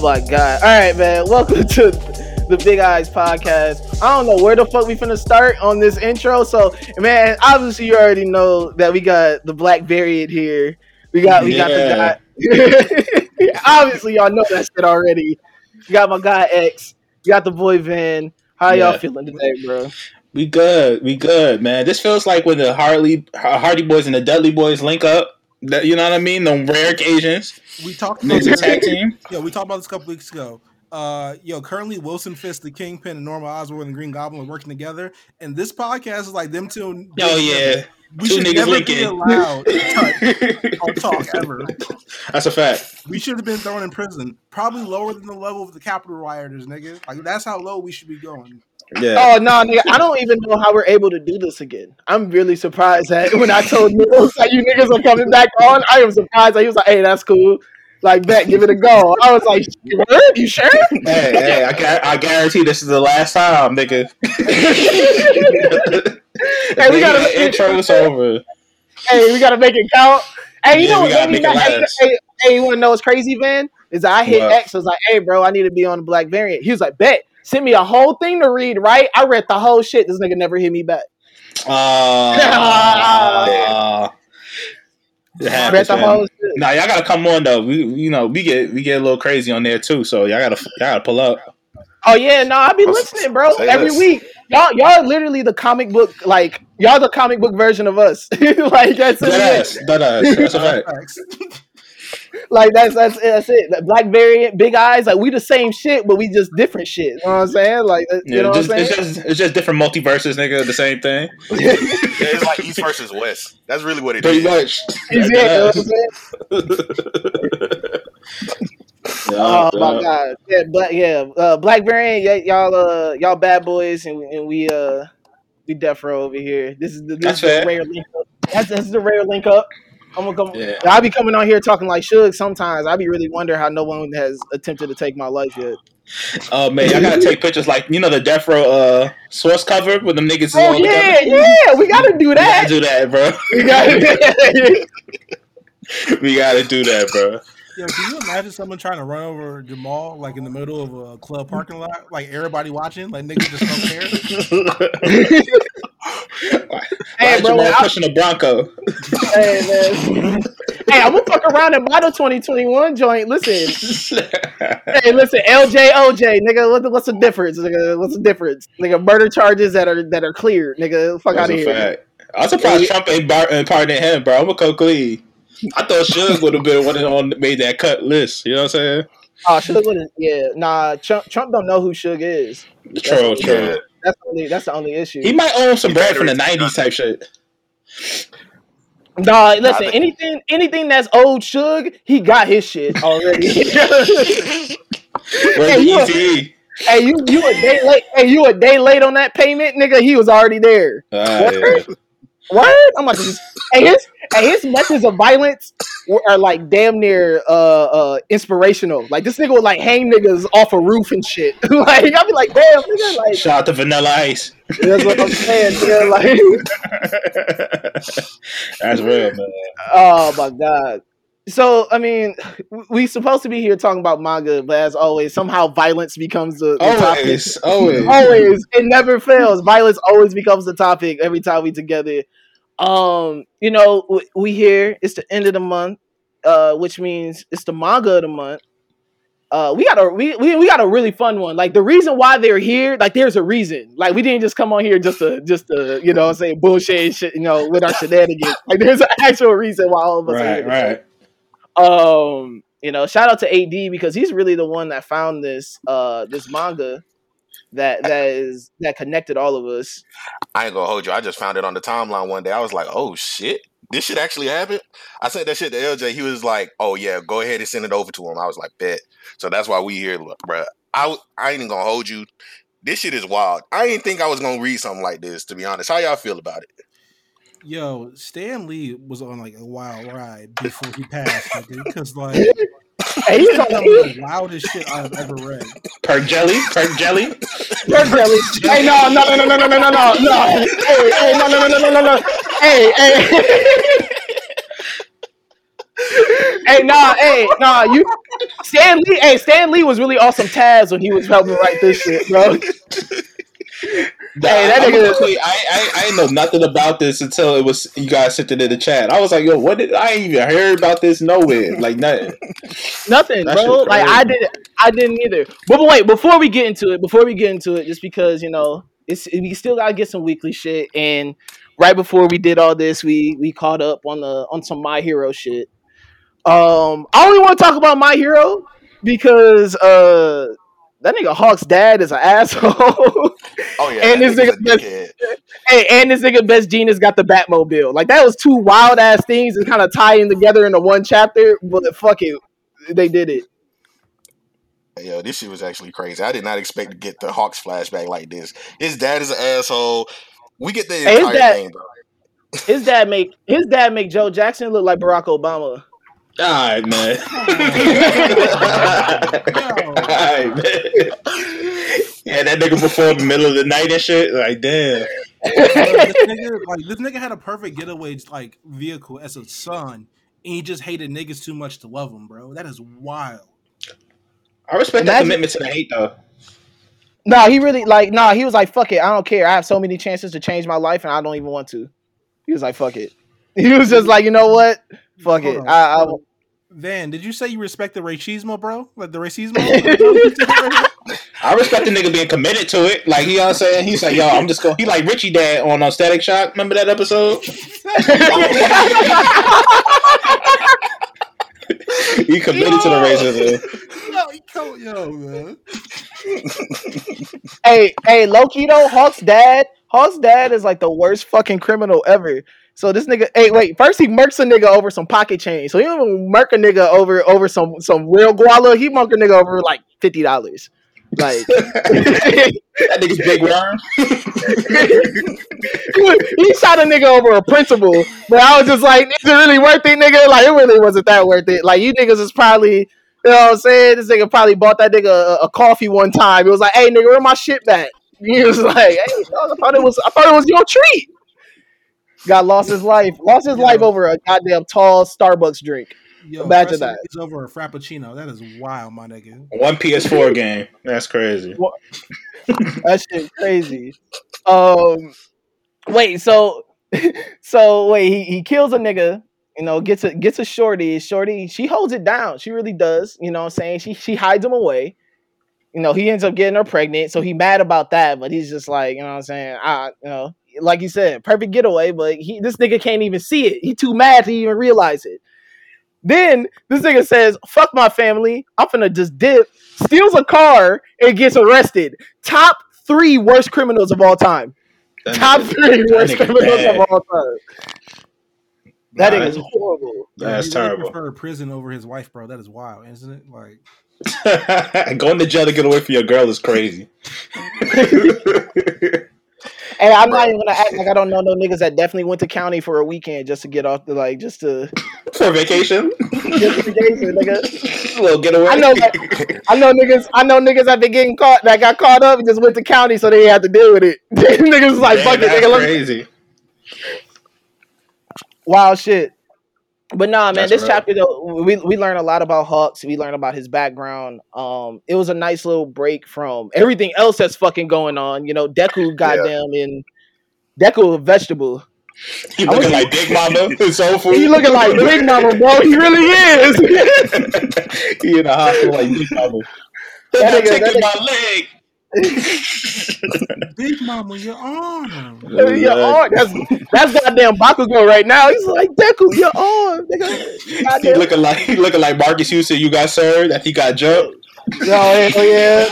Oh my god! All right, man. Welcome to the Big Eyes podcast. I don't know where the fuck we finna start on this intro. So, man, obviously you already know that we got the black variant here. We got we got the guy. obviously, y'all know that shit already. You got my guy X. You got the boy Van. How y'all Yeah. feeling today, bro? We good. We good, man. This feels like when the Harley Hardy Boys and the Dudley Boys link up. That you know what I mean? The rare occasions. We talked about this. tag team. Yo, we talked about this a couple weeks ago. Uh, yo, currently Wilson Fisk, the Kingpin, and Norman Osborn and Green Goblin are working together, and this podcast is like them two. Oh yeah. We two should niggas never linking. be allowed to touch or talk ever. That's a fact. We should have been thrown in prison, probably lower than the level of the Capitol rioters, nigga. Like that's how low we should be going. Yeah. Oh no, nigga! I don't even know how we're able to do this again. I'm really surprised that when I told Nils that you niggas are coming back on, I am surprised that he was like, "Hey, that's cool." Like, bet, give it a go. I was like, "Word? You sure?" Hey, hey, I, I guarantee this is the last time, nigga. Hey, we gotta- The intro's over. hey, we gotta make it count. Hey, you Yeah, know what? it mad? Hey, hey, hey, you wanna know what's crazy, Van? Is I hit What? X. I was like, "Hey, bro, I need to be on the Black Variant." He was like, "Bet." Send me a whole thing to read. Right? I read the whole shit. This nigga never hit me back. Uh, happens, the whole shit. Nah, y'all gotta come on though. We, you know, we get we get a little crazy on there too. So y'all gotta y'all gotta pull up. Oh yeah, no, I be listening, bro, say every less. week. Y'all, y'all literally the comic book, like y'all the comic book version of us. like that's Dead it. ass, dead ass. That's a fact. Like that's that's it, that's it. That Black variant, big eyes, like we the same shit, but we just different shit. You know what I'm saying? Like uh, you Yeah, know just, what I'm it's just it's just different multiverses, nigga. The same thing. Yeah, it's like East versus West. That's really what it Pretty is. much. Is it, Yeah, Oh my god, yeah, black, yeah, uh, black variant, yeah, y'all, uh, y'all bad boys, and, and we, uh, we death row over here. This is the this That's is the rare link up. That's this is the rare link up. I'm gonna come. Yeah. I'll be coming on here talking like Suge sometimes. I be really wonder how no one has attempted to take my life yet. Oh man, I gotta take pictures like you know the Death Row uh source cover with them niggas. Oh yeah, yeah, we gotta do that. We gotta do that, bro. We gotta. We gotta do that, bro. Yo, can you imagine someone trying to run over Jamal like in the middle of a club parking lot, like everybody watching, like niggas just don't care? hey, Why bro, Jamal I, pushing a Bronco? hey, man. hey, I'm gonna fuck around and buy the 2021 joint. Listen, Hey, listen, LJ, OJ, nigga, what what's the difference? Nigga, what's the difference? Nigga, murder charges that are that are cleared, nigga. Fuck out of here. fact. I'm surprised Trump ain't bar- ain't uh, pardoning him, bro. I'm gonna go clean. I thought Suge would have been one of on made that cut list. You know what I'm saying? Oh, Suge wouldn't. Yeah, nah. Trump, Trump don't know who Suge is. True, true. Yeah. That's the only. That's the only issue. He might own some bread from the better '90s type shit. Nah, listen. think- anything, anything that's old Suge, he got his shit already. Where's Hey, the you a- hey, you you a day late? Hey, you a day late on that payment, nigga? He was already there. Ah, yeah. What? I'm about to just. Hey, his hey, his methods of violence were, are like damn near uh uh inspirational. Like this nigga would like hang niggas off a roof and shit. like I'd be like, damn, nigga, like Shout out to Vanilla Ice. that's what I'm saying. Nigga, like, That's real, man. oh my god. So I mean, we supposed to be here talking about manga, but as always, somehow violence becomes the, the topic. Always, always. always it never fails violence always becomes the topic every time we together um you know w- we here it's the end of the month uh which means it's the manga of the month. Uh we got a we, we, we got a really fun one. Like the reason why they're here like there's a reason. Like we didn't just come on here just to just to you know I'm saying bullshit and shit you know with our shenanigans. Like there's an actual reason why all of us are Right, here. right. um you know shout out to ad because he's really the one that found this uh this manga that that is that connected all of us I ain't gonna hold you. I just found it on the timeline one day. I was like, oh shit. This shit actually happened. I sent that shit to LJ. He was like, "Oh yeah, go ahead and send it over to him." I was like, "Bet." So that's why we here, bruh. I I ain't even gonna hold you. This shit is wild. I didn't think I was gonna read something like this. To be honest, how y'all feel about it? Yo, Stan Lee was on like a wild ride before he passed, because like hey he's on the of the wildest shit I've ever read. Perc jelly, perc jelly. Perc jelly. hey no no no no no no no no no no hey hey no no no no no no no hey hey hey nah hey nah you Stan Lee, hey, Stan Lee was really awesome Taz when he was helping write this shit, bro. Hey, that I'm nigga- gonna tell you, I, I I know nothing about this until it was you guys sent it in the chat. I was like, yo, what did I ain't even heard about this nowhere? Like nothing. Nothing, That bro. Like. I didn't, I didn't either. But, but wait, before we get into it, before we get into it, just because you know, it's we still gotta get some weekly shit. And right before we did all this, we we caught up on the on some My Hero shit. Um, I only want to talk about My Hero because uh, that nigga Hawk's dad is an asshole. Oh yeah, And this nigga's a nigga- dickhead. Hey, and this nigga Best Jeanist got the Batmobile. Like that was two wild ass things and kind of tying together into one chapter. But fuck it, they did it. Yo, this shit was actually crazy. I did not expect to get the Hawks flashback like this. His dad is an asshole. We get the Hey, his entire dad- thing, bro. His dad make his dad make Joe Jackson look like Barack Obama. All right, man. All right. Yeah, that nigga before the middle of the night and shit. Like, damn. Bro, this nigga, like this nigga had a perfect getaway like vehicle as a son, and he just hated niggas too much to love him, bro. That is wild. I respect Imagine- that commitment to the hate though. No, he really like nah. He was like, "Fuck it, I don't care. I have so many chances to change my life, and I don't even want to." He was like, "Fuck it." He was just like, "You know what? Fuck it." On. I, I, Van, did you say you respect the racismo, bro? Like the racismo? I respect the nigga being committed to it. Like, you know what I'm saying? He's like, yo, I'm just going. He like Richie Dad on uh, Static Shock. Remember that episode? he committed to the racism. yo, he co- yo, man. hey, hey, Loki though, Hawk's dad, Hawk's dad is like the worst fucking criminal ever. So this nigga, hey, wait, first he murks a nigga over some pocket change. So he don't even murk a nigga over over some some real guala. He murk a nigga over like fifty dollars. Like That nigga's big worm. he shot a nigga over a principal, but I was just like, is it really worth it, nigga? Like it really wasn't that worth it. Like you niggas is probably, you know what I'm saying? This nigga probably bought that nigga a, a coffee one time. It was like, hey nigga, where my shit back? He was like, hey, I thought it was, I thought it was your treat. Got lost his life, lost his Yeah. life over a goddamn tall Starbucks drink. Yo, Imagine wrestling that. is over a frappuccino. That is wild, my nigga. One PS4 game. That's crazy. That shit crazy. Um, wait, so, so wait, he, he kills a nigga. You know, gets a gets a shorty. Shorty, she holds it down. She really does. You know what I'm saying? She she hides him away. You know, he ends up getting her pregnant, so he mad about that. But he's just like, you know what I'm saying? I, you know, like you said, perfect getaway. But he this nigga can't even see it. He too mad to even realize it. Then this nigga says, "Fuck my family. I'm finna just dip." Steals a car and gets arrested. Top three worst criminals of all time. That Top nigga- three worst criminals bad. of all time. That Nah, nigga's horrible. That's he really terrible. prefer prison over his wife, bro. That is wild, isn't it? Like, Going to jail to get away from your girl is crazy. Hey, I'm not even gonna act like I don't know no niggas that definitely went to county for a weekend just to get off the like just to For vacation, just there, nigga. a little getaway. I know that. I know niggas. I know niggas that been getting caught that got caught up and just went to county so they have to deal with it. niggas was like, Man, fuck it, nigga. Crazy. wild shit. But nah, man, That's this right. chapter though, we we learn a lot about Hawks. We learn about his background. Um, it was a nice little break from everything else that's fucking going on. You know, Deku, goddamn, in Deku a vegetable. He I looking like Big Mama in Soul Food. He looking like Big Mama, bro. He really is. he in the hospital like Big Mama. That nigga- taking that my leg. Big Mama, your arm. your arm. That's that's goddamn Bakugo right now. He's like Deku, your arm. Nigga. He looking like he looking like Marcus Houston. You got served. That he got jumped. Yo, hell yeah.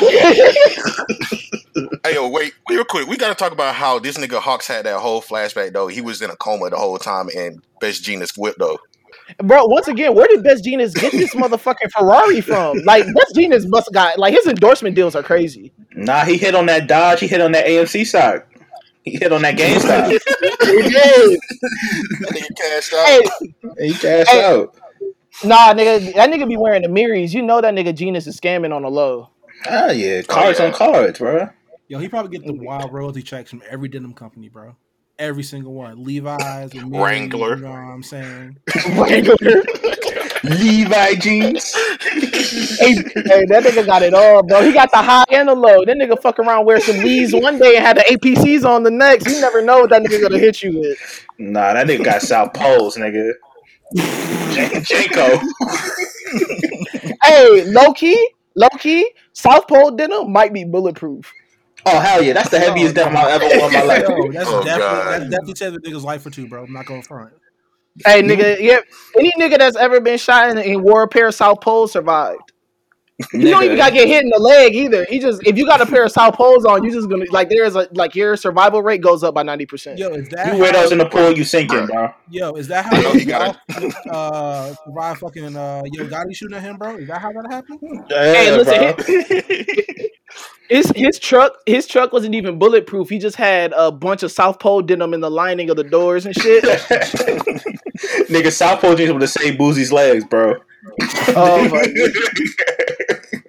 Hey, yo, wait, real quick. We got to talk about how this nigga Hawks had that whole flashback, though. He was in a coma the whole time and Best Jeanist whipped, though. Bro, once again, where did Best Jeanist get this motherfucking Ferrari from? Like, Best Jeanist must have got like his endorsement deals are crazy. Nah, he hit on that Dodge. He hit on that AMC stock. He hit on that GameStop. He did. That nigga cashed out. hey, he cashed Hey. out. nah, nigga, that nigga be wearing the Miris. You know that nigga Jeanist is scamming on the low. Ah, yeah, cards yeah. on cards, bro. Yo, he probably get the wild royalty checks from every denim company, bro. Every single one. Levi's, Wrangler. You know what I'm saying? Wrangler. Levi jeans. Hey, hey, that nigga got it all, bro. He got the high and the low. That nigga fuck around wear some Lees one day and had the APCs on the next. You never know what that nigga gonna hit you with. Nah, that nigga got South Poles, nigga. J- JNCO. Hey, low key, low key, South Pole denim might be bulletproof. Oh hell yeah, that's the heaviest denim I've ever worn in my life. Yo, that's Oh, definitely God. that's definitely saved the nigga's life for two, bro. I'm not going front. Hey, nigga, yeah, any nigga that's ever been shot and, and wore a pair of South Poles survived. You don't even gotta get hit in the leg either. You just if you got a pair of South Poles on, you just gonna like there's a like your survival rate goes up by ninety percent. Yo, is that You wear those in the pool, you sinking, bro. Yo, is that how you got uh survive fucking uh Yo Gotti shooting at him, bro? Is that how that happened? Yeah, Hey, listen, bro. His his truck his truck wasn't even bulletproof. He just had a bunch of South Pole denim in the lining of the doors and shit. Nigga, South Pole jeans with the same Boosie's legs, bro. oh, my,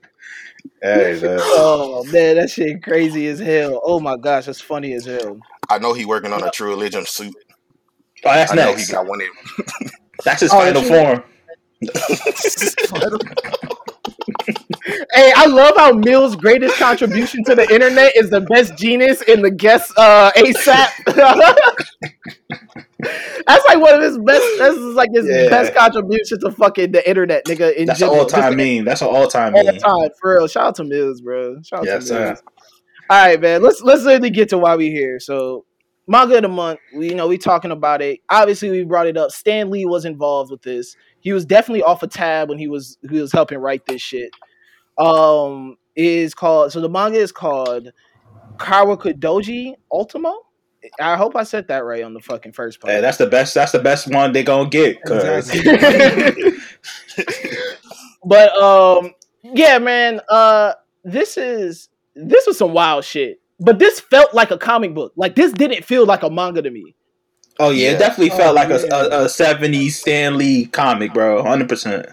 Hey, man. oh man, that shit crazy as hell. Oh my gosh, that's funny as hell. I know he working on a True Religion suit. Oh, that's I know he got one. In, That's his Oh, final that's- form. Hey, I love how Mill's greatest contribution to the internet is the best Jeanist in the guest uh ASAP. that's like one of his best. This is like his Yeah. best contribution to fucking the internet, nigga. In That's an all time meme. That's an all time all meme. time, for real. Shout out to Mills, bro. Shout out Yes, to Mills. sir. All right, man. Let's let's literally get to why we here. So, manga of the month. We you know we talking about it. Obviously, we brought it up. Stan Lee was involved with this. He was definitely off a tab when he was he was helping write this shit. Um, is called so the manga is called Kawakudoji Ultimo. I hope I said that right on the fucking first part. Hey, that's the best. That's the best one they gonna get. Exactly. but um, yeah, man. Uh, this is this was some wild shit. But this felt like a comic book. Like this didn't feel like a manga to me. oh yeah, Yeah. it definitely Oh, felt like a, yeah. a, a '70s Stan Lee comic, bro. Hundred percent.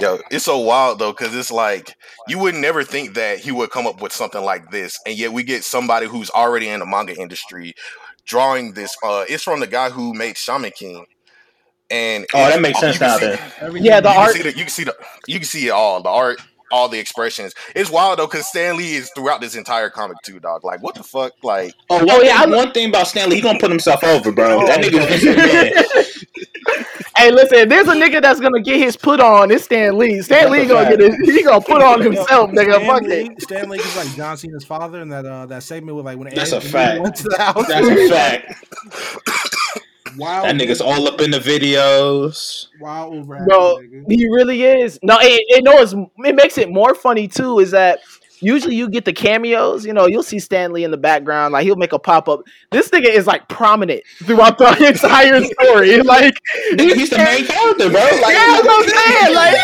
Yo, it's so wild though, because it's like you would never think that he would come up with something like this, and yet we get somebody who's already in the manga industry drawing this. Uh, it's from the guy who made Shaman King. And Oh, it's- that makes sense can now. Then Yeah, the you art- see the, you can see the you can see it all the art all the expressions it's wild though because stan lee is throughout this entire comic too dog like what the fuck like Oh, one Oh, yeah, thing, I- one thing about Stan Lee, he gonna put himself over, bro. Oh, that nigga's Vince McMahon. Hey, listen, if there's a nigga that's gonna get his put on, it's Stan Lee. Stan That's Lee a gonna fact. get his, he gonna put on himself, nigga. Stan Fuck Lee, it. Stan Lee is like John Cena's father in that uh that segment with like when That's a fact. went to the house. That's a fact. Wild, That nigga's all up in the videos. Wow, over. Bro, he really is. No, it, it no, it's, it makes it more funny too. Is that usually you get the cameos? You know, you'll see Stan Lee in the background, like he'll make a pop up. This nigga is like prominent throughout the entire story. Like, he's the main character, bro. Like, yeah, that's what I'm saying. Like,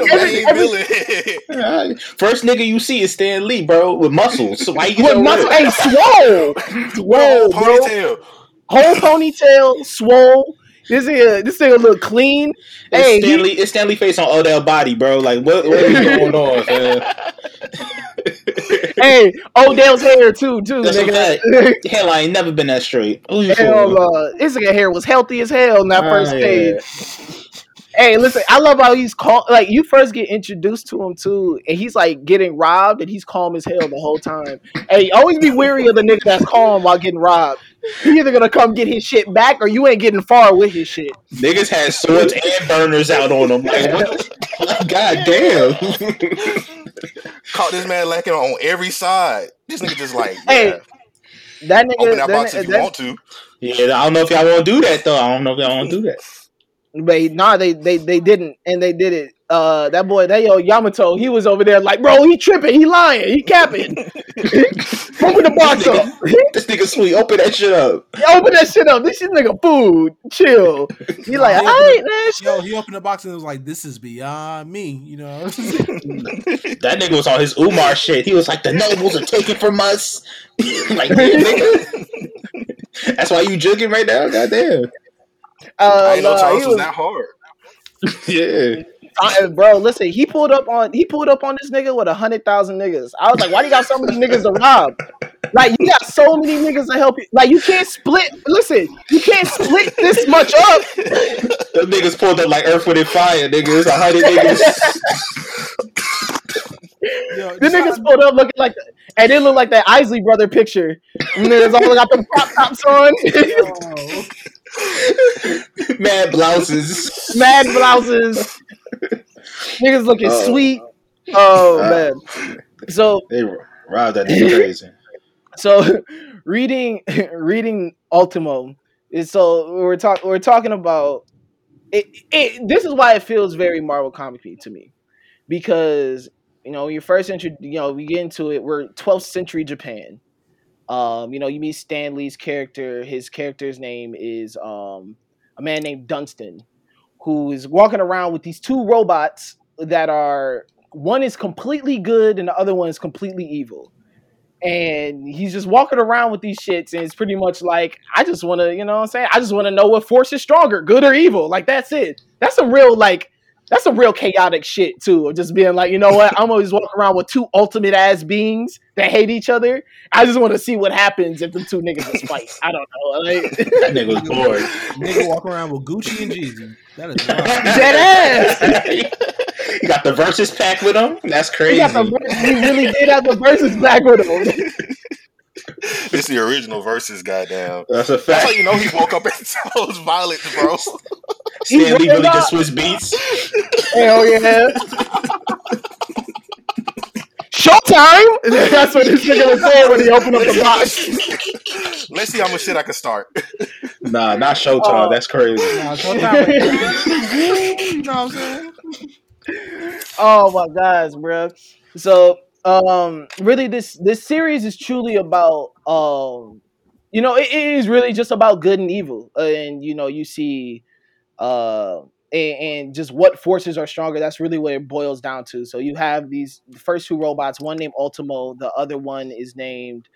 like, Every- main every- villain. first nigga you see is Stan Lee, bro, with muscles. So why you with so muscle, hey, swole, swole, bro. ponytail whole ponytail, swole. This nigga, this nigga look clean. It's Hey, he- Stan Lee, it's Stan Lee face on Odell body, bro. Like, what, what is going on, man? hey, Odell's hair too, too, That's nigga. Hairline ain't never been that straight. Hell, uh, his nigga hair was healthy as hell in that first Ah, stage. Hey, listen, I love how he's calm. Like you first get introduced to him too, and he's like getting robbed, and he's calm as hell the whole time. Hey, always be wary of the nigga that's calm while getting robbed. He either gonna come get his shit back, or you ain't getting far with his shit. Niggas had swords and burners out on them. Like, what? Like, God damn. caught this man lacking on every side this nigga just like Hey, yeah, That nigga, open that that, box if you want to yeah, I don't know if y'all want to do that though. I don't know if y'all want to do that. But nah, they they they didn't, and they did it. Uh, that boy, that yo Yamato, he was over there like, bro, he tripping, he lying, he capping. Open the box up, This nigga sweet. Open that shit up. open that shit up. This shit nigga food, chill. He like, all right, man. shit." Yo, he opened the box and was like, "This is beyond me," you know. That nigga was on his Umar shit. He was like, the nobles are taken from us. like, damn, nigga. That's why you jugging right now. Goddamn. Uh, i ain't know nah, charles he was was- that hard Yeah. uh, bro, listen, he pulled up on he pulled up on this nigga with a hundred thousand niggas. I was like, why do you got so many niggas to rob? Like you got so many niggas to help you. Like you can't split. Listen, you can't split this much up. Them niggas pulled up like Earth, Wind, and Fire, niggas. A hundred niggas. Yo, The just- niggas pulled up looking like, and they look like that Isley brother picture. And niggas all got them crop tops on, Oh. Mad blouses. mad blouses. niggas looking Oh. sweet. Oh Uh, man. So They robbed that nigga crazy. so reading reading Ultimo is so we're talking we're talking about it, it this is why it feels very Marvel comic to me because you know when you first intro you know we get into it we're 12th century Japan um you know you meet Stan Lee's character. His character's name is um a man named Dunstan who is walking around with these two robots that are one is completely good and the other one is completely evil. And he's just walking around with these shits and it's pretty much like i just want to you know what i'm saying? I just want to know what force is stronger good or evil. Like that's it. That's a real like that's a real chaotic shit too of just being like you know what i'm always walking around with two ultimate ass beings that hate each other i just want to see what happens if the two niggas just fight i don't know like That nigga was bored. Nigga walk around with Gucci and Jeezy. That is dead ass you got the versus pack with him. That's we, crazy. got the, ver- really did have the verses back with him It's the original versus, goddamn. That's a That's how fact. you know he woke up and chose violence, bro. Stan Lee really He's just Swizz Beatz. Hell yeah. Showtime! That's what this nigga was saying when he opened up the box. Let's see how much shit I can start. Nah, not Showtime. Oh. That's crazy. Nah, sometimes, you know what I'm saying? Oh my gosh, bro. So, um, really, this this series is truly about, um, you know, it, it is really just about good and evil, uh, and you know, you see, uh, and, and just what forces are stronger. That's really what it boils down to. So you have these the first two robots, one named Ultimo, the other one is named.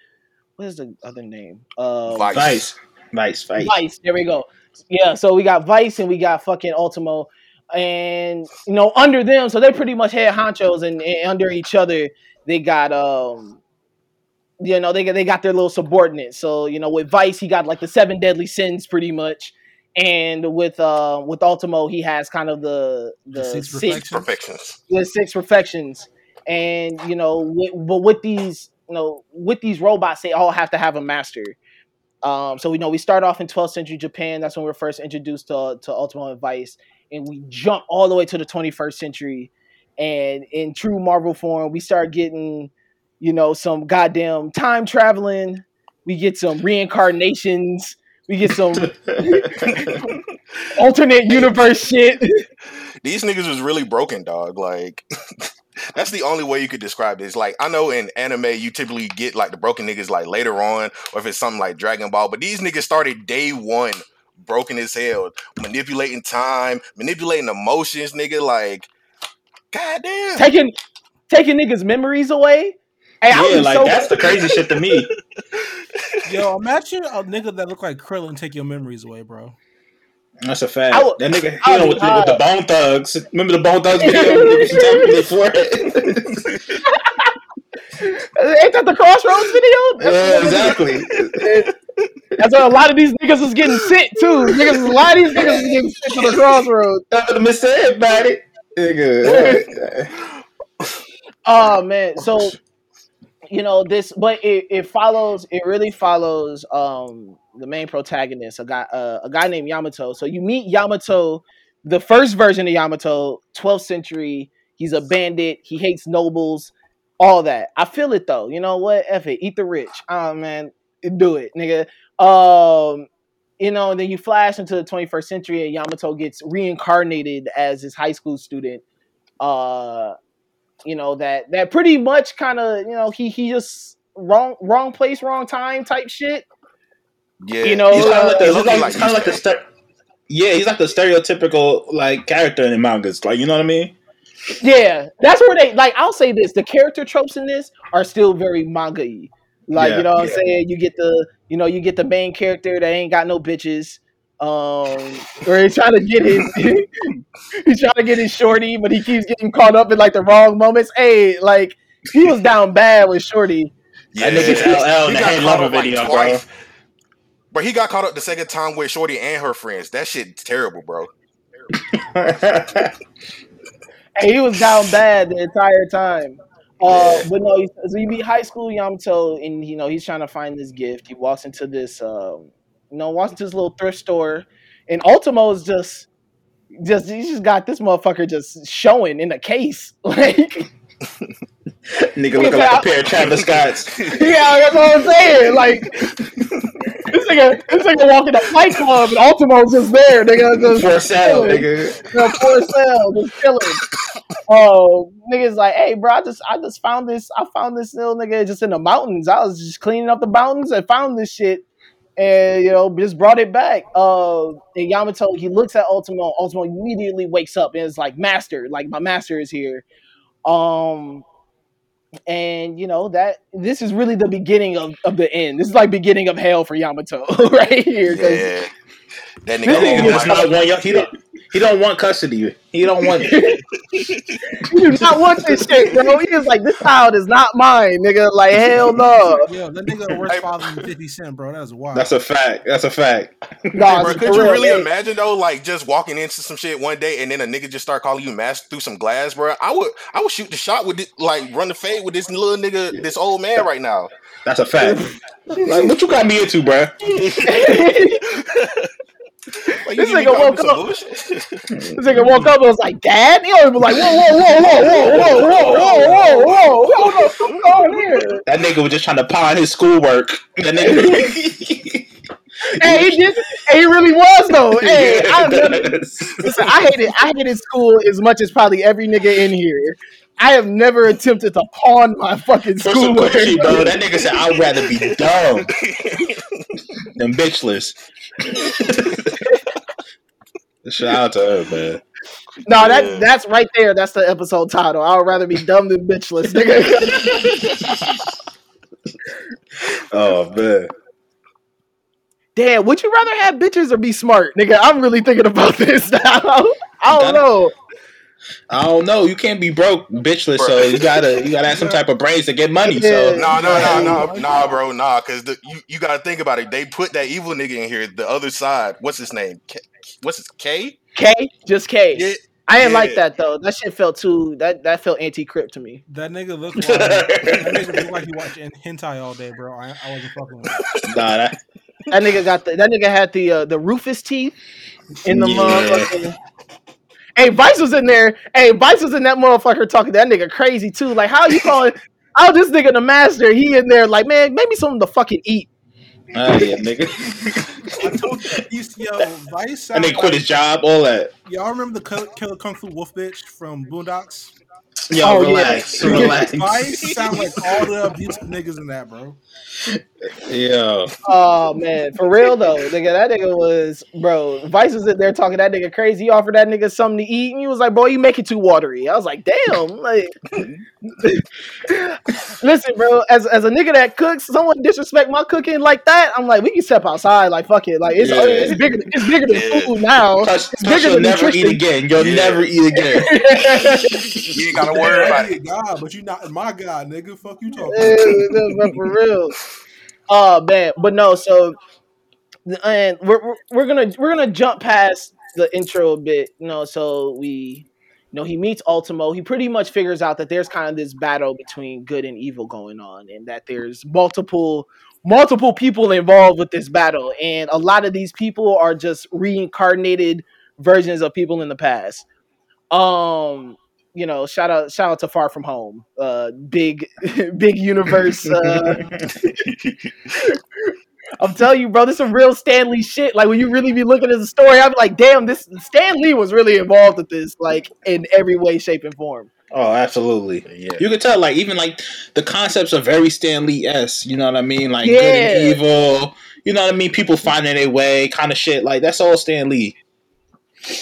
What is the other name? Um, Vice. Vice. Vice fight. Vice. There we go. Yeah, so we got Vice and we got fucking Ultimo, and you know under them, so they're pretty much had honchos, and, and under each other they got um, you know they got they got their little subordinates. So you know with Vice he got like the seven deadly sins pretty much, and with uh with Ultimo he has kind of the the Six six perfections. Perfections. the six perfections and you know with, but with these you know with these robots they all have to have a master um so we know we start off in 12th century japan that's when we are first introduced to, to ultimo and vice and we jump all the way to the 21st century and in true marvel form we start getting you know some goddamn time traveling we get some reincarnations we get some alternate universe shit These niggas was really broken, dog. Like that's the only way you could describe this. Like I know in anime you typically get like the broken niggas like later on, or if it's something like Dragon Ball, but these niggas started day one broken as hell, manipulating time, manipulating emotions, nigga. Like, goddamn. taking taking niggas' memories away. Hey, I Yeah, was like so that's the crazy shit to me. Yo, imagine a nigga that look like Krillin take your memories away, bro. That's a fact. Would- that nigga, I you know, would with, the- with the Bone Thugs. Remember the Bone Thugs video? Niggas was tapping their forehead. Ain't that the Crossroads video? yeah, exactly. That's why a lot of these niggas was getting sent too. Niggas, a lot of these niggas was getting sent to the Crossroads. That's what Miss said about it. Nigga. Oh man, so you know this, but it, it follows. It really follows um the main protagonist, a guy, uh, a guy named Yamato. So you meet Yamato, the first version of Yamato, 12th century. He's a bandit. He hates nobles. All that. I feel it though. You know what? F it. Eat the rich. Oh man, do it, nigga. Um, you know, then you flash into the 21st century, and Yamato gets reincarnated as his high school student. Uh, you know that that pretty much kind of you know he he just wrong wrong place wrong time type shit. Yeah, You know, He's kind of uh, like the, He he's look like, like he's kind of like the Easter. stere- yeah, he's like the stereotypical like character in the mangas. Like you know what I mean? Yeah, that's where they like. I'll say this: the character tropes in this are still very manga-y. Like Yeah, you know what I'm saying? You get the you know you get the main character that ain't got no bitches. Um, or he's trying to get his he's trying to get his shorty, but he keeps getting caught up in like the wrong moments. Hey, like he was down bad with shorty. That nigga's LL in the got Hey caught Lover up, like, bro. twice. But he got caught up the second time with Shorty and her friends. That shit terrible, bro. And he was down bad the entire time. Uh, but no, he, so he be high school Yamato, and you know he's trying to find this gift. He walks into this, um, you know, this little thrift store, and Ultimo is just, just he just got this motherfucker just showing in a case, like Nigga looking like a pair of Travis Scotts. yeah, that's what I'm saying. Like this nigga, this nigga walking to Fight Club, and Ultimo's just there, nigga, just For sale, nigga. Yeah, for sale, just chilling. Oh, niggas like, hey, bro, I just, I just found this, I found this little nigga just in the mountains. I was just cleaning up the mountains and found this shit, and you know, just brought it back. Uh, and Yamato, he looks at Ultimo. Ultimo immediately wakes up and is like, master, like my master is here. Um, and you know that this is really the beginning of, of the end. This is like beginning of hell for Yamato right here. 'cause Yeah. That This nigga, nigga He oh does not want he don't he don't want custody. He don't want it. You do not want this shit, bro. He was like, this child is not mine, nigga. Like, hell no. Yo, that nigga a worse Hey. father than 50 Cent, bro. That's wild. That's a fact. That's a fact. Nah, Bro, could you real, really hey. imagine though, like just walking into some shit one day and then a nigga just start calling you master through some glass, bro? I would, I would shoot the shot with it, like run the fade with this little nigga, this old man right now. That's a fact. Like what you got me into, bruh? Like, This nigga woke up- This nigga woke up and was like, Dad? He was like, whoa, whoa, whoa, whoa, whoa, whoa, whoa, whoa, whoa, whoa. Hold up, what's going here? That nigga was just trying to pawn his schoolwork. That nigga. Hey, he did. Hey, he really was though. Hey, I never, listen, I hated, I hated school as much as probably every nigga in here. I have never attempted to pawn my fucking schoolwork. bro. That nigga said I'd rather be dumb than bitchless. Shout out to her, man. No, that Yeah. that's right there. That's the episode title. I would rather be dumb than bitchless, nigga. Oh man. Damn, would you rather have bitches or be smart, nigga? I'm really thinking about this now. I don't know. I don't know. You can't be broke, bitchless. So you gotta you gotta have some type of brains to get money. So Yeah. No, no, no, no, nah, bro, nah, because you you got to think about it. They put that evil nigga in here, the other side. What's his name? K, what's his K? K, just K. Yeah, I didn't like that though. That shit felt too. That that felt anti-crypt to me. That nigga looked like that nigga looked like he watched in hentai all day, bro. I, I wasn't fucking with it. nah, that, That nigga got the. That nigga had the uh, the Rufus teeth in the Yeah. motherfucker. Hey, Vice was in there. Hey, Vice was in that motherfucker talking to that nigga crazy too. Like, how you calling? Oh, this nigga the master. He in there like, man, maybe something to fucking eat. ah, yeah, nigga. I told you, used to, yo, Vice And they then quit his job, all that. Y'all remember the Killer, Killer Kung Fu Wolf bitch from Boondocks? Yo, Oh, yeah. relax, relax. Vice sound like all the abusive niggas in that, bro. Yeah. Oh man, for real though, nigga, that nigga was bro. Vice was in there talking that nigga crazy. He offered that nigga something to eat, and he was like, "Boy, you make it too watery." I was like, "Damn!" Like, listen, bro. As as a nigga that cooks, someone disrespect my cooking like that, I'm like, we can step outside. Like, fuck it. Like, it's Yeah. it's bigger. It's bigger than Yeah. food now. touch, It's touch bigger you'll than never nutrition. eat again. You'll Yeah. never eat again. You ain't got to worry about it. God, but you not my God, nigga. Fuck you talking. Yeah, yeah, but for real. Oh man, but no. So, and we're we're- we're gonna we're gonna jump past the intro a bit. You know, so we, you know, he meets Ultimo. He pretty much figures out that there's kind of this battle between good and evil going on, and that there's multiple multiple people involved with this battle, and a lot of these people are just reincarnated versions of people in the past. Um, you know, shout out shout out to Far From Home, uh, big big universe. Uh, I'm telling you, bro, this is some real Stan Lee shit. Like when you really be looking at the story, I'm like, damn, this Stan Lee was really involved with this, like in every way, shape, and form. Oh, absolutely. Yeah. You can tell, like, even like the concepts are very Stan Lee s. You know what I mean? Like good and evil. You know what I mean? People finding their way, kind of shit. Like that's all Stan Lee.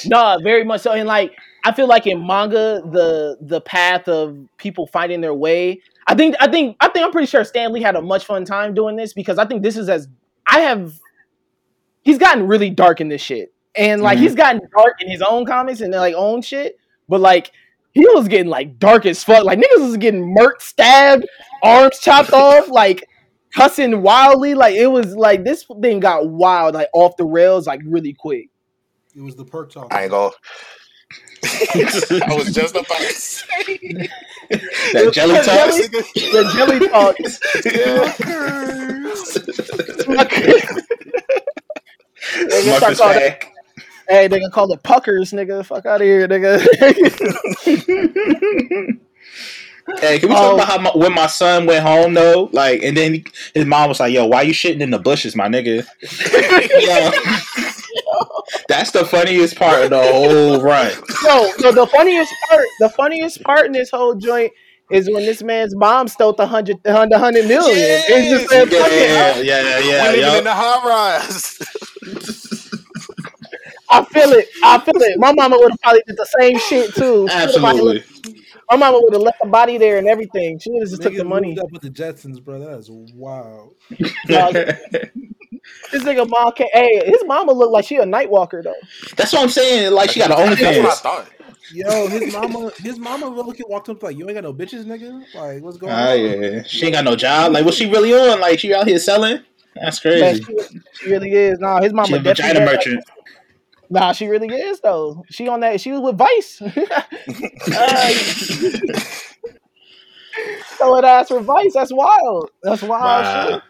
No, very much so. And like, I feel like in manga, the the path of people finding their way. I think, I think, I think, I'm pretty sure Stan Lee had a much fun time doing this because I think this is as I have. He's gotten really dark in this shit, and like Mhm. he's gotten dark in his own comics and like own shit. But like he was getting like dark as fuck. Like niggas was getting murked, stabbed, arms chopped off, like cussing wildly. Like it was like this thing got wild, like off the rails, like really quick. It was the perc talk. I ain't gonna. I was just about to say. That jelly That talk. The jelly talk. They gonna start Smucker's calling it- pack. hey, they gonna call it puckers, nigga. Fuck out of here, nigga. Hey, can we talk about how my, when my son went home though? Like, and then he, his mom was like, "Yo, why you shitting in the bushes, my nigga?" That's the funniest part of the whole run. no, no. The funniest part, the funniest part in this whole joint is when this man's mom stole the hundred, the hundred, hundred million. It's just that Yeah, fucking. yeah, yeah, we yeah. living in the high rise. I feel it. I feel it. My mama would have probably did the same shit too. She would've probably- Absolutely. My mama would have left the body there and everything. She would have just took the money. up with the Jetsons, bro. That is wild. This nigga mom can Hey, his mama look like she a night walker though. That's what I'm saying. Like, she got an That's what I thought. Yo, his mama, his mama really walked up like, "You ain't got no bitches, nigga. Like, what's going Ah, on?" yeah. She ain't got no job. Like, what's she really on? Like, she out here selling? That's Man, crazy. she, she really is. Nah, his mama She a vagina had- merchant. Nah, she really is though. She on that. She was with Vice. uh, Throw it ass for Vice. That's wild. That's wild Wow. shit.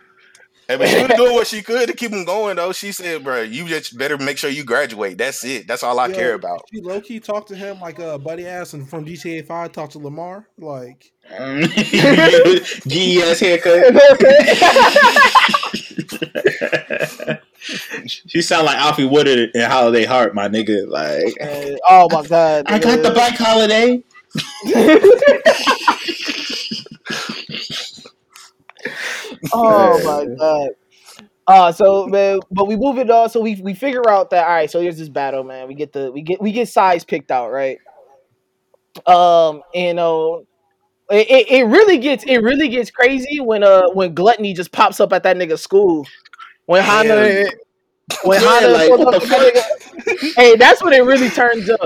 Hey, but she was doing what she could to keep him going, though. She said, "Bro, you just better make sure you graduate. That's it. That's all I Yo, care about." She low key talked to him like uh, Buddy Ass and from GTA Five talked to Lamar. Like, GES haircut. she sound like Alfre Woodard in Holiday Heart, my nigga. Like, And- oh my god. I got the bike holiday. oh my god. Uh so man, but we move it on. So we we figure out that all right. So here's this battle, man. We get the we get we get size picked out, right? Um, you know, it, it, it really gets it really gets crazy when uh when gluttony just pops up at that nigga's school. When Hana when Yeah, Hana like, what the to that nigga- hey, that's when it really turns up.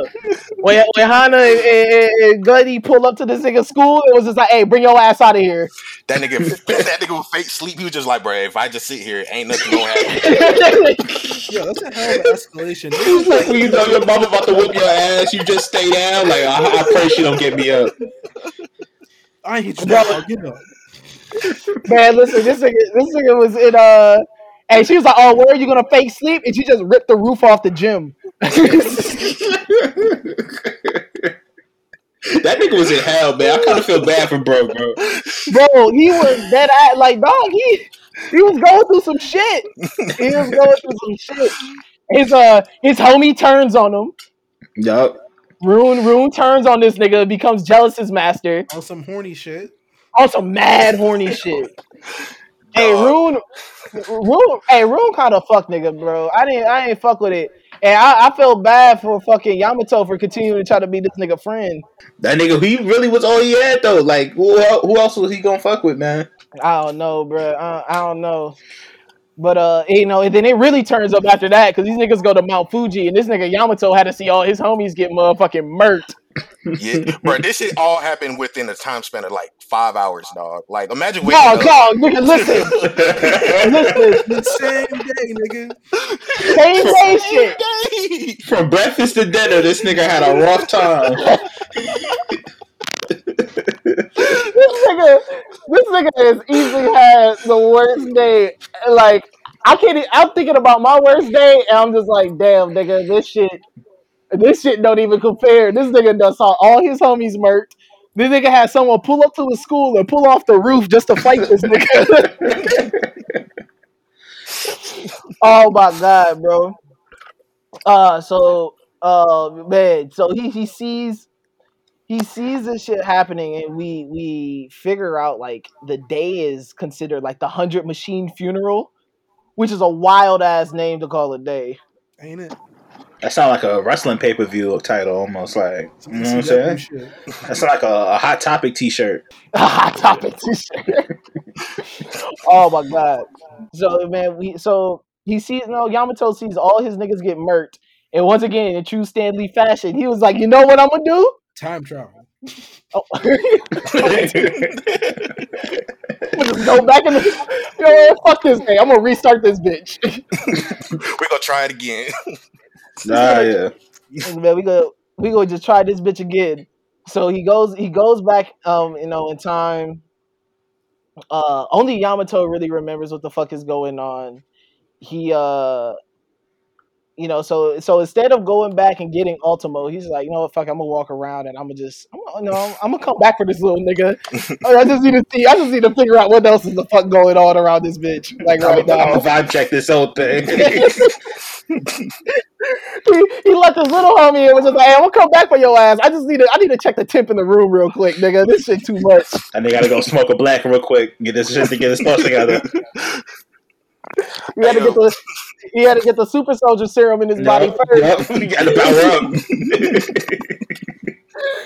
When when Hana and, and, and Gluttony pull up to this nigga's school, it was just like, hey, bring your ass out of here. That nigga, that nigga with fake sleep. He was just like, "Bro, if I just sit here, ain't nothing gonna happen." yo, that's a hell of an escalation. It's like when you know your mama about to whip your ass, you just stay down. Like, I, I pray she don't get me up. I ain't hit you, Bro. Get up. Man, listen, this nigga, this nigga was in uh, and she was like, "Oh, where are you gonna fake sleep?" And she just ripped the roof off the gym. That nigga was in hell, man. I kind of feel bad for bro, bro. Bro, he was dead at like dog. He he was going through some shit. He was going through some shit. His uh his homie turns on him. Yup. Rune Rune turns on this nigga, becomes jealous his master On some horny shit. on some mad horny shit. Hey Dog. Rune, Rune, hey Rune kind of fuck nigga, bro. I didn't I ain't fuck with it, and I, I felt bad for fucking Yamato for continuing to try to be this nigga friend. That nigga, he really was all he had though. Like, who, who else was he gonna fuck with, man? I don't know, bro. I, I don't know. But uh, you know, and then it really turns up after that because these niggas go to Mount Fuji, and this nigga Yamato had to see all his homies get motherfucking murked. Yeah, bro, this shit all happened within a time span of like five hours, dog. Like, imagine No, waking up. dog, nigga, listen, listen, The same day, nigga. same day shit. From breakfast to dinner, this nigga had a rough time. This nigga, this nigga has easily had the worst day. Like, I can't. I'm thinking about my worst day, and I'm just like, damn, nigga, this shit, this shit don't even compare. This nigga done saw all his homies murked. This nigga had someone pull up to his school and pull off the roof just to fight this nigga. oh my god, bro. Uh, so, uh, man, so he he sees he sees this shit happening and we we figure out like the day is considered like the hundred machine funeral which is a wild ass name to call a day Ain't it? That sound like a wrestling pay per view title, almost like. You know what I'm saying? shit. That sound like a, a hot topic T-shirt. A hot topic t-shirt oh my god so man we so he sees no yamato sees all his niggas get murked and once again in true Stan Lee fashion he was like you know what i'm gonna do Time travel. Oh. I'm gonna just go back in the. You know what? Fuck this day. I'm gonna restart this bitch. We're gonna try it again. Nah, yeah. Man, we go. We gonna just try this bitch again. So he goes. He goes back. Um, you know, in time. Uh, only Yamato really remembers what the fuck is going on. He uh you know, so so instead of going back and getting Ultimo, he's like, you know what, fuck, I'm gonna walk around and I'm gonna just, I'm gonna, no, I'm, I'm gonna come back for this little nigga. I just need to see, I just need to figure out what else is the fuck going on around this bitch, like right now, I'm gonna vibe check this whole thing. he, he let this little homie in, was just like, hey, I'm gonna come back for your ass. I just need to, I need to check the temp in the room real quick, nigga. This shit too much. and they gotta go smoke a black real quick, get this shit to get together. He had to get the, he had to get the super soldier serum in his body first. yup, you gotta power up.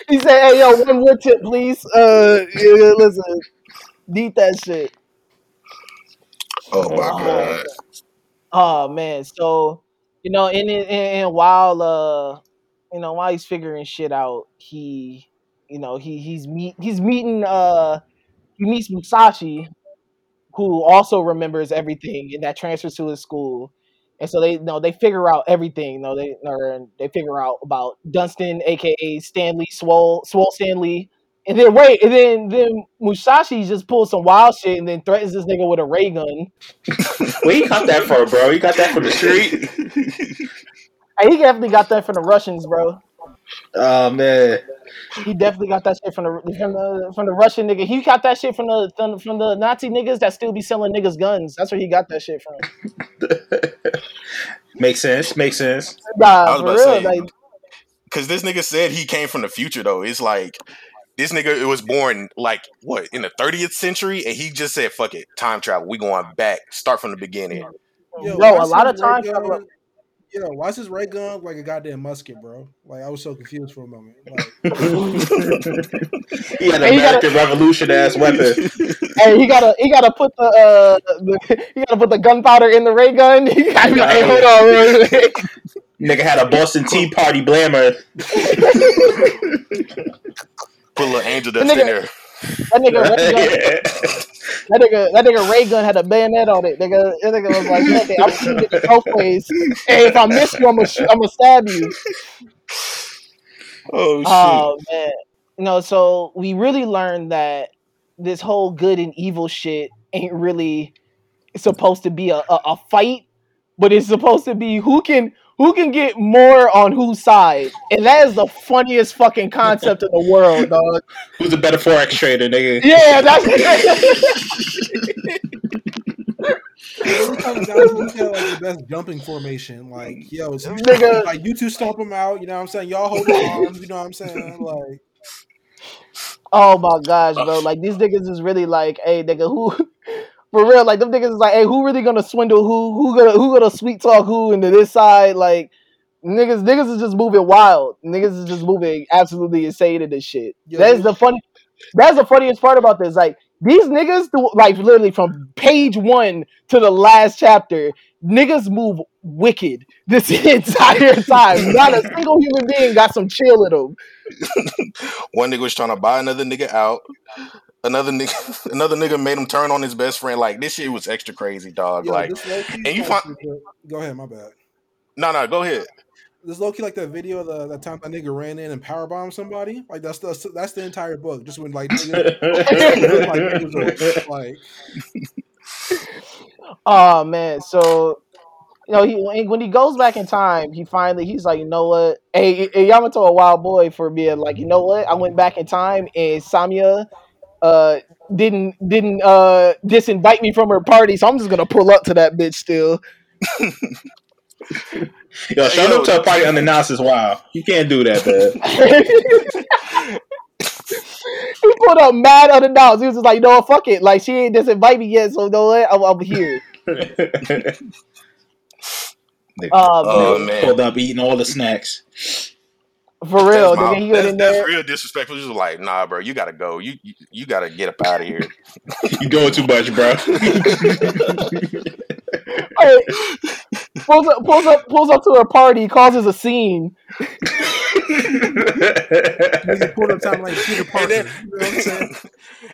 He said, "Hey, yo, one wood tip, please. Uh, yeah, listen, need that shit." Oh my Oh, god. oh man. So, you know, and, and, and while uh, you know, while he's figuring shit out, he, you know, he he's meet he's meeting uh, he meets Musashi, who also remembers everything, and that transfers to his school. And so they you know they figure out everything. You know, they or they figure out about Dunstan, aka Stanley, Swole, Swole Stanley. And then wait, and then then Musashi just pulls some wild shit and then threatens this nigga with a ray gun. Where you got that from, bro? You got that from the street? Hey, he definitely got that from the Russians, bro. Oh man. He definitely got that shit from the from the from the Russian nigga. He got that shit from the from, from the Nazi niggas that still be selling niggas guns. That's where he got that shit from. makes sense. Makes sense. Nah, I was for real. to say, like, Cause this nigga said he came from the future though. It's like this nigga it was born like what in the 30th century, and he just said, "Fuck it, time travel. We going back. Start from the beginning." Yo, bro, why a lot of time ray travel. Gun- Yo, why is his ray gun like a goddamn musket, bro? Like I was so confused for a moment. Like, he had an American Revolution ass weapon. Hey, he gotta he gotta put the uh the, he gotta put the gunpowder in the ray gun. He gotta be like, hey, hold on, real quick. Nigga had a Boston Tea Party blammer. Put a little angel The dust in there. That nigga, ray gun, yeah. That nigga, that nigga ray gun had a bayonet on it. Nigga, that nigga was like, I'm shooting it both ways. Hey, if I miss you, I'm gonna shoot, I'm gonna stab you. Oh shit. Oh man, know, so we really learned that this whole good and evil shit ain't really supposed to be a, a, a fight, but it's supposed to be who can who can get more on whose side, and that is the funniest fucking concept in the world, dog. Who's a better forex trader, nigga? Yeah, that's every time the guys who's like the best jumping formation, like yo, so you, Nigga. like you two stomp them out. You know what I'm saying? Y'all hold their arms. You know what I'm saying? Like, Oh my gosh, bro! Like these niggas is really like, hey, nigga, who for real? Like them niggas is like, hey, who really gonna swindle who? Who gonna who gonna sweet talk who into this side? Like niggas, niggas is just moving wild. Niggas is just moving absolutely insane in this shit. Yo, That's the funny. That's the funniest part about this. Like these niggas, do, like literally from page one to the last chapter, niggas move wicked this entire time. Not a single human being got some chill in them. One nigga was trying to buy another nigga out. Another nigga, another nigga made him turn on his best friend. Like this shit was extra crazy, dog. yo, like, and you find- Go ahead, my bad. no, no, go ahead. This low key like that video of the that time that nigga ran in and power bombed somebody. Like that's the that's the entire book. Just when like niggas, like, like Oh man, so you know he when- when he goes back in time, he finally he's like, you know what? Hey, hey Yamato a wild boy for being like, you know what? I went back in time and Samia uh didn't didn't uh disinvite me from her party, so I'm just gonna pull up to that bitch still. Yo, show Yo. up to a party unannounced is wild. You can't do that, man. he pulled up mad unannounced. He was just like, you know what? Fuck it. Like she ain't disinvite me yet, so no, know what? I'm, I'm here. Oh, Oh, man. man. Pulled up eating all the snacks. For real, That's, my- nigga. That's, in that's there. real disrespectful. Just like, nah, bro, you gotta go. You you, you gotta get up out of here. You doing too much, bro. Hey, pulls up, pulls up, pulls up to her party, causes a scene. Nigga pulled up time like Peter Parker. then- you know what I'm saying?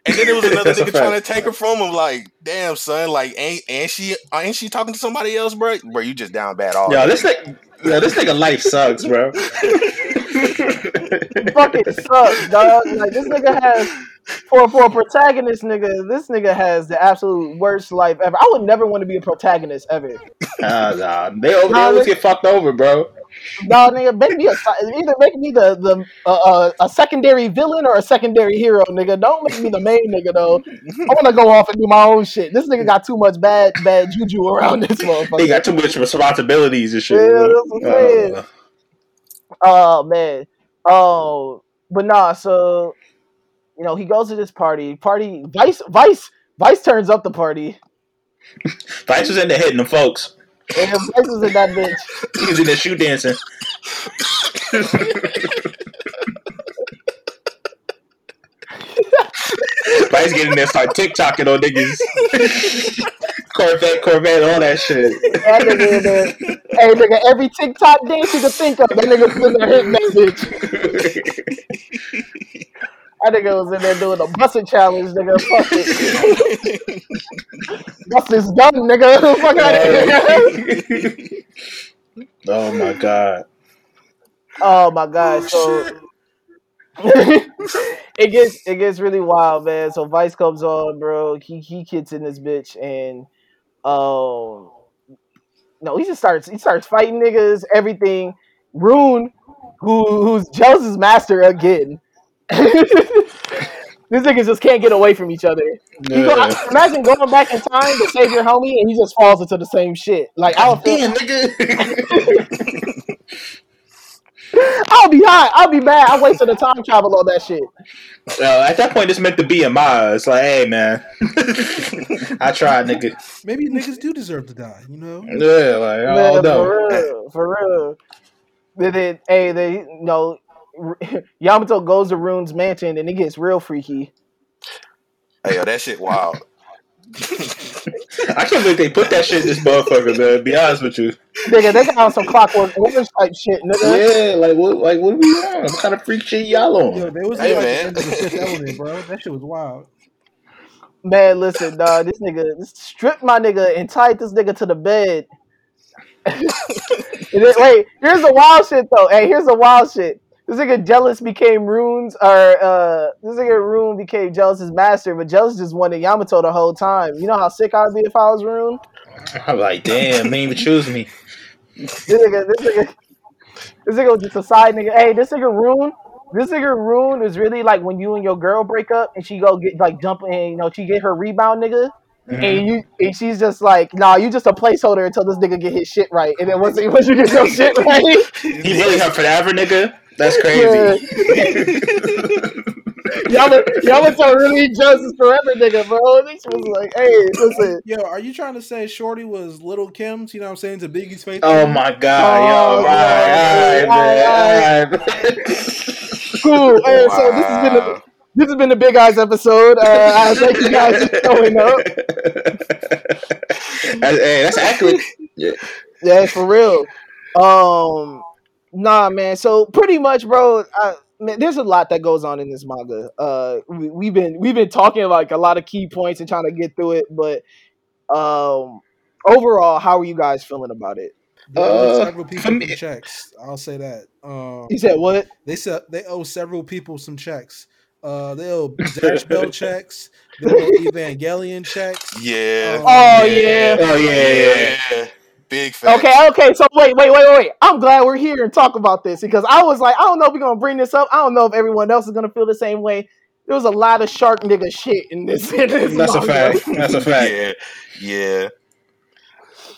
And then there was another nigga trying to take her from him. Like, damn, son, like, ain't ain't she ain't she talking to somebody else, bro? Bro, you just down bad all. Yeah, this nigga, yo, this nigga life sucks, bro. fucking sucks, dog. Like this nigga has for for a protagonist nigga, this nigga has the absolute worst life ever. I would never want to be a protagonist ever. Nah, nah, they, always get fucked over, bro. No, nigga, make me a either make me the the uh, uh, a secondary villain or a secondary hero, nigga. Don't make me the main nigga though. I want to go off and do my own shit. This nigga got too much bad bad juju around this They motherfucker. got too much responsibilities and shit. Yeah, that's what I'm saying. Uh, Oh man. Oh, but nah. So you know he goes to this party. Party Vice Vice Vice turns up the party. Vice was in there hitting the folks. And Vice is in that bitch. He was in there shoe dancing. Vice getting there, start TikToking on niggas. Corvette, Corvette, all that shit. That nigga in there. Hey nigga, every TikTok dance you can think of, that nigga was in there hitting that bitch. That nigga was in there doing a busting challenge, nigga. Fuck it. Bust is done, nigga. Fuck out of here. oh my god. Oh my god. Oh, so it gets it gets really wild, man. So Vice comes on, bro. He he gets in this bitch and um no, he just starts he starts fighting niggas, everything. Rune, who who's Jealous' master again. These niggas just can't get away from each other. You go, imagine going back in time to save your homie and he just falls into the same shit. Like I would feel, Damn, nigga. I'll be hot. I'll be mad. I wasted the time travel on that shit. Yo, at that point, it's meant to be a my. It's like, hey, man. I tried, nigga. Maybe niggas do deserve to die, you know? Yeah, like, I Man, don't know. for real, for real. Then, then hey, they you know, Yamato goes to Rune's mansion and it gets real freaky. Hey, yo, that shit wild. I can't believe they put that shit in this motherfucker, man. Be honest with you. Nigga, they got on some clockwork orange type shit, nigga. Yeah, like what? Like what are we on? What kind of freak shit y'all Yo, on? they was Hey, like man. end the fifth element, bro. That shit was wild. Man, listen, dog, this nigga stripped my nigga and tied this nigga to the bed. Then- wait, here's the wild shit though. Hey, here's the wild shit. This nigga jealous became Rune's or uh this nigga Rune became Jealous's master, but Jealous just wanted Yamato the whole time. You know how sick I'd be if I was Rune? I'm like, damn, ain't even choose me. This nigga, this nigga, this nigga was just a side nigga. Hey, this nigga Rune, this nigga Rune is really like when you and your girl break up and she go get like jump and you know she get her rebound nigga. Mhm. And you and she's just like, nah, you just a placeholder until this nigga get his shit right. And then once, once you get your shit right, He really her forever, nigga. That's crazy. y'all Yamato really justice forever, nigga, bro. And she was like, hey, listen. Yo, are you trying to say Shorty was Lil' Kim's? You know what I'm saying? To Biggie's face. oh my god, Oh, yo, right, man. alright, man, alright. Cool. Hey, so this has been a, this has been the Big Eyes episode. Uh, I thank you guys for showing up. That's- hey, that's accurate. Yeah, for real. Um, nah, man. So pretty much, bro. I, man, there's a lot that goes on in this manga. Uh, we, we've been we've been talking like a lot of key points and trying to get through it, but um, overall, how are you guys feeling about it? They owe Uh, several people some checks. I'll say that. Um, You said what? they said they owe several people some checks. Uh, they owe Zatch Bell checks. They owe Evangelion checks. Yeah. Um, Oh yeah. Oh yeah, yeah. Big facts. Okay, okay. So wait, wait, wait, wait. I'm glad we're here and talk about this because I was like, I don't know if we're gonna bring this up. I don't know if everyone else is gonna feel the same way. There was a lot of shark nigga shit in this. In this That's a fact. That's a fact. Yeah, yeah.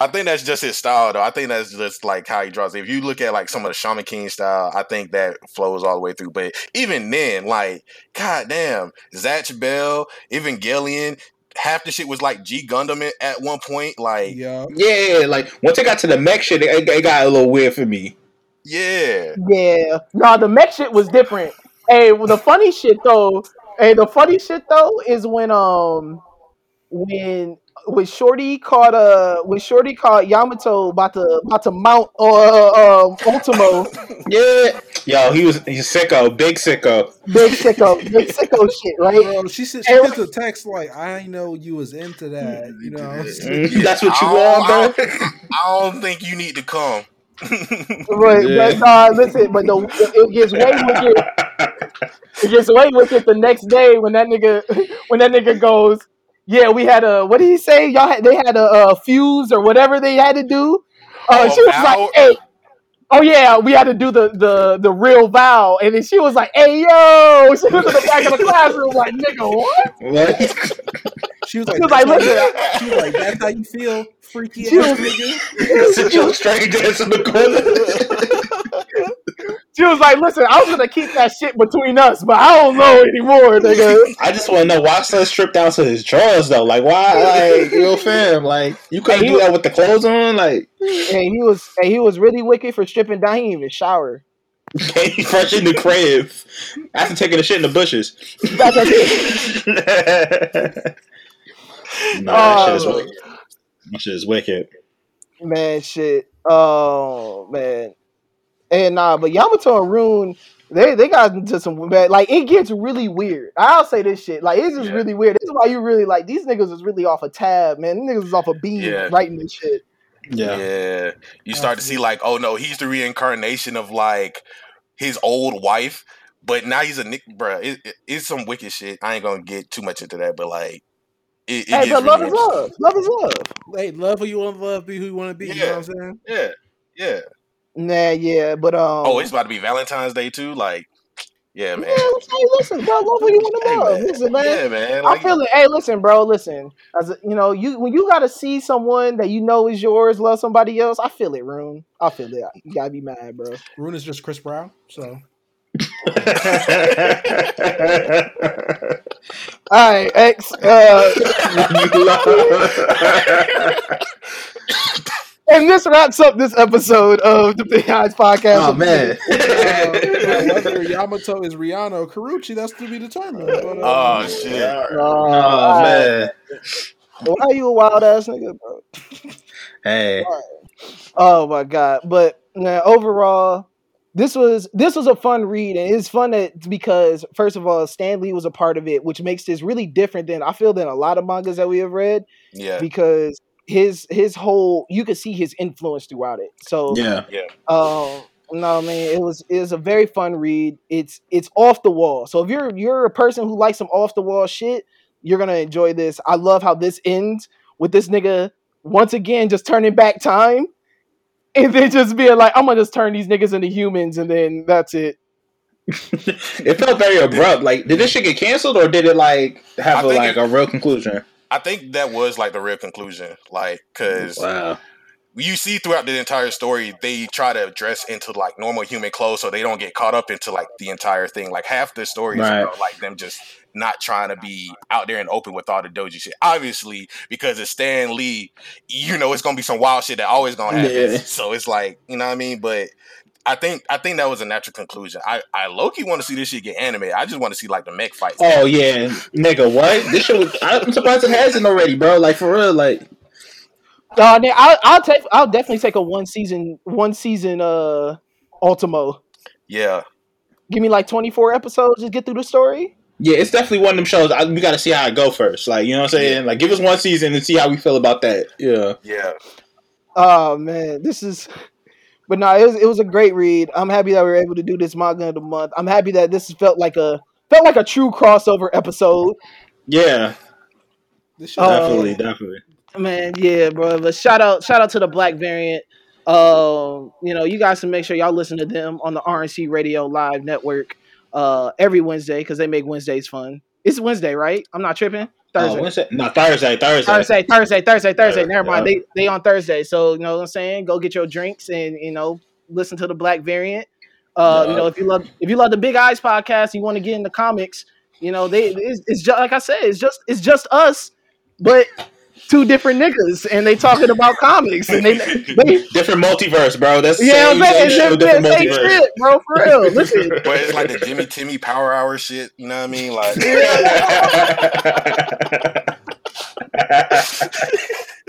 I think that's just his style, though. I think that's just like how he draws. If you look at like some of the Shaman King style, I think that flows all the way through. But even then, like, goddamn, Zatch Bell, Evangelion, half the shit was like G Gundam at- at one point. Like, Yeah. Yeah, like once it got to the mech shit, it, it got a little weird for me. yeah, Yeah. No, the mech shit was different. Hey, well, the funny shit though, hey, the funny shit though is when um when when Shorty caught uh when Shorty caught Yamato about to about to mount uh, uh Ultimo, Yeah. Yo, he was he's sicko, big sicko. big sicko, big sicko shit, right? Bro, she said she Hey, sent a text like, "I know you was into that." You know, That's what you want, don't- bro. I don't think you need to come. But, Yeah. but uh, listen, but the it gets way wicked. It It gets way wicked the next day when that nigga when that nigga goes, yeah, we had a what did he say? Y'all had they had a, uh fuse or whatever they had to do. Uh, Oh, she was vow? like, hey. Oh yeah, we had to do the, the the real vow, and then she was like, "Hey yo!" She was in the back of the classroom, like, "Nigga, what?" What? she was like, She was like, "That's "Listen, how- she was like, that's how you feel, freaky She ass was- nigga." Sit your strange ass in the corner. She was like, "Listen, I was gonna keep that shit between us, but I don't know anymore, nigga." I just want to know why son stripped down to his drawers though. Like why? Like yo, fam. Like you couldn't Hey, do that with the clothes on. Like And he was and he was really wicked for stripping down. He didn't even shower. he fresh in the crib after taking a shit in the bushes. That's what nah, that shit is Oh. wicked. That shit is wicked. Man, shit. Oh man. And nah, but Yamato and Rune, they they got into some bad. Like it gets really weird. I'll say this shit. Like it's just Yeah. really weird. This is why you really like these niggas is really off a tab, man. These niggas is off a beam Yeah. writing this shit. Yeah. Yeah. You start to see like, oh no, he's the reincarnation of like his old wife, but now he's a nick, bruh. It, it- it's some wicked shit. I ain't gonna get too much into that, but like, it, it Hey, gets but love is love. Love is love. Hey, love who you want to love, be who you want to be. You know what I'm saying? Yeah, yeah. Nah, yeah, but um. Oh, it's about to be Valentine's Day too. Like, yeah, man. yeah, hey, listen, bro, love who you want to Hey, love. man. Listen, man. Yeah, man. I feel it. Hey, listen, bro. Listen, as a, you know, you when you gotta see someone that you know is yours love somebody else, I feel it, Rune. I feel it. You gotta be mad, bro. Rune is just Chris Brown, so All right, X. Uh, and this wraps up this episode of the Big Eyes Podcast. oh man. uh, whether Yamato is Rihanna or Karuchi, that's to be determined. But, uh, oh shit. Oh man. Why are you a wild ass nigga, bro? Hey. Oh my god! But now, overall, this was this was a fun read, and it's fun that because first of all, Stan Lee was a part of it, which makes this really different than I feel than a lot of mangas that we have read Yeah. because his his whole you could see his influence throughout it. So Yeah. yeah um no I mean it was it was a very fun read. It's it's off the wall. So if you're you're a person who likes some off the wall shit, you're gonna enjoy this. I love how this ends with this nigga once again just turning back time and then just being like, I'm gonna just turn these niggas into humans and then that's it. it felt very abrupt. Like, did this shit get canceled or did it like have I a, think like it- a real conclusion? I think that was like the real conclusion. Like, cause Wow. you see throughout the entire story, they try to dress into like normal human clothes so they don't get caught up into like the entire thing. Like half the story is Right. about like them just not trying to be out there and open with all the doji shit. Obviously, because it's Stan Lee, you know it's gonna be some wild shit that always gonna happen. Yeah. So it's like, you know what I mean? But I think I think that was a natural conclusion. I, I Loki want to see this shit get animated. I just want to see like the mech fights. Oh yeah, nigga, what? This shit was. I'm surprised it hasn't already, bro. Like for real, like Uh, then I'll, I'll take I'll definitely take a one season one season uh Ultimo. Yeah. Give me like 24 episodes Just get through the story. Yeah, it's definitely one of them shows. I, we got to see how it go first. Like you know what I'm saying? Like give us one season and see how we feel about that. Yeah. Yeah. Oh man, this is. But no, it was it was a great read. I'm happy that we were able to do this manga of the month. I'm happy that this felt like a felt like a true crossover episode. Yeah, this shit, Uh, definitely, definitely. Man, yeah, bro. But shout out shout out to the Black Variant. Um, you know, you guys can make sure y'all listen to them on the RNC Radio Live Network uh every Wednesday because they make Wednesdays fun. It's Wednesday, right? I'm not tripping. Thursday. Oh, Wednesday? No, Thursday, Thursday. Thursday, Thursday, Thursday, Thursday. Never mind. yeah. They they on Thursday. So you know what I'm saying? Go get your drinks and you know listen to the Black Variant. Uh, you know if you love if you love the Big Eyes podcast, you want to get into comics. You know they it's, it's just like I said, it's just it's just us, but two different niggas, and they talking about comics, and they they different multiverse, bro. That's the yeah, same, man, same it's show, different, different multiverse. shit, bro, for real. Listen, But it's like the Jimmy Timmy Power Hour shit. You know what I mean? Like,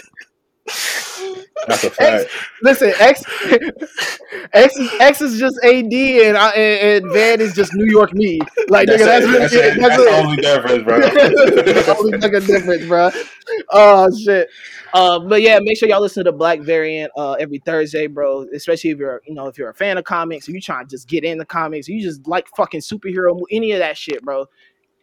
That's a fact. Listen, X, X, is, X is just AD, and, I, and, and Van is just New York me. Like, That's, nigga, that's, it. really that's, it. it. That's That's the only difference, bro. That's the only fucking difference, bro. Oh shit. Uh, but yeah, make sure y'all listen to the Black Variant uh, every Thursday, bro. Especially if you're, you know, if you're a fan of comics, or you trying to just get in the comics, you just like fucking superhero, any of that shit, bro.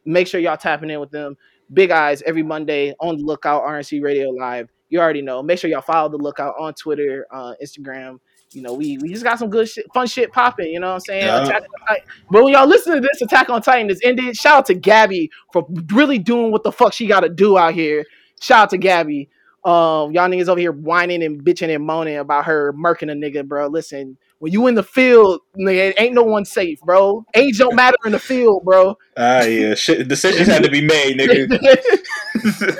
Make sure y'all tapping in with them. Big Eyes every Monday on the lookout. RNC Radio Live. You already know. Make sure y'all follow the lookout on Twitter, uh, Instagram. You know, we we just got some good shit, fun shit popping. You know what I'm saying? Yeah. Attack on But when y'all listen to this, Attack on Titan is ended. Shout out to Gabby for really doing what the fuck she got to do out here. Shout out to Gabby. Um, y'all niggas over here whining and bitching and moaning about her murking a nigga, bro. Listen, when you in the field, nigga, ain't no one safe, bro. Age don't matter in the field, bro. Ah, yeah. Shit, decisions had to be made, nigga.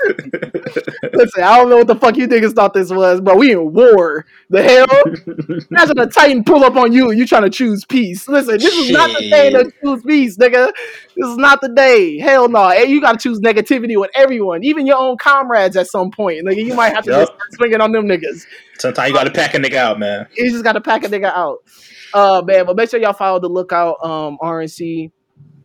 Listen, I don't know what the fuck you niggas thought this was, bro. We in war. The hell? Imagine a Titan pull up on you and you trying to choose peace. Listen, this is not the day to choose peace, nigga. This is not the day. Hell no. Hey, you gotta choose negativity with everyone, even your own comrades at some point. Nigga, you might have to Yup. just start swinging on them niggas. Sometimes you gotta pack a nigga out, man. You just gotta pack a nigga out. Uh man, but make sure y'all follow the lookout um RNC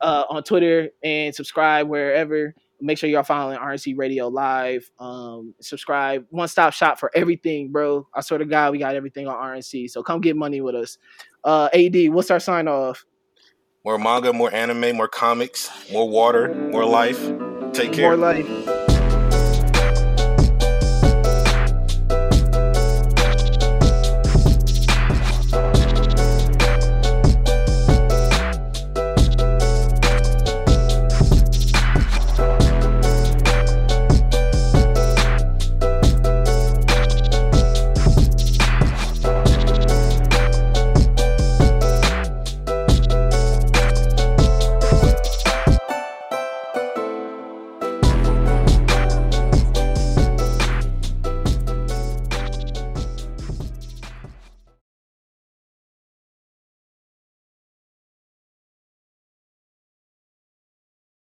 uh on Twitter and subscribe wherever. Make sure y'all following RNC Radio Live. Um subscribe. One stop shop for everything, bro. I swear to God, we got everything on RNC. So come get money with us. Uh AD, what's our sign off? More manga, more anime, more comics, more water, more life. Take care. More life.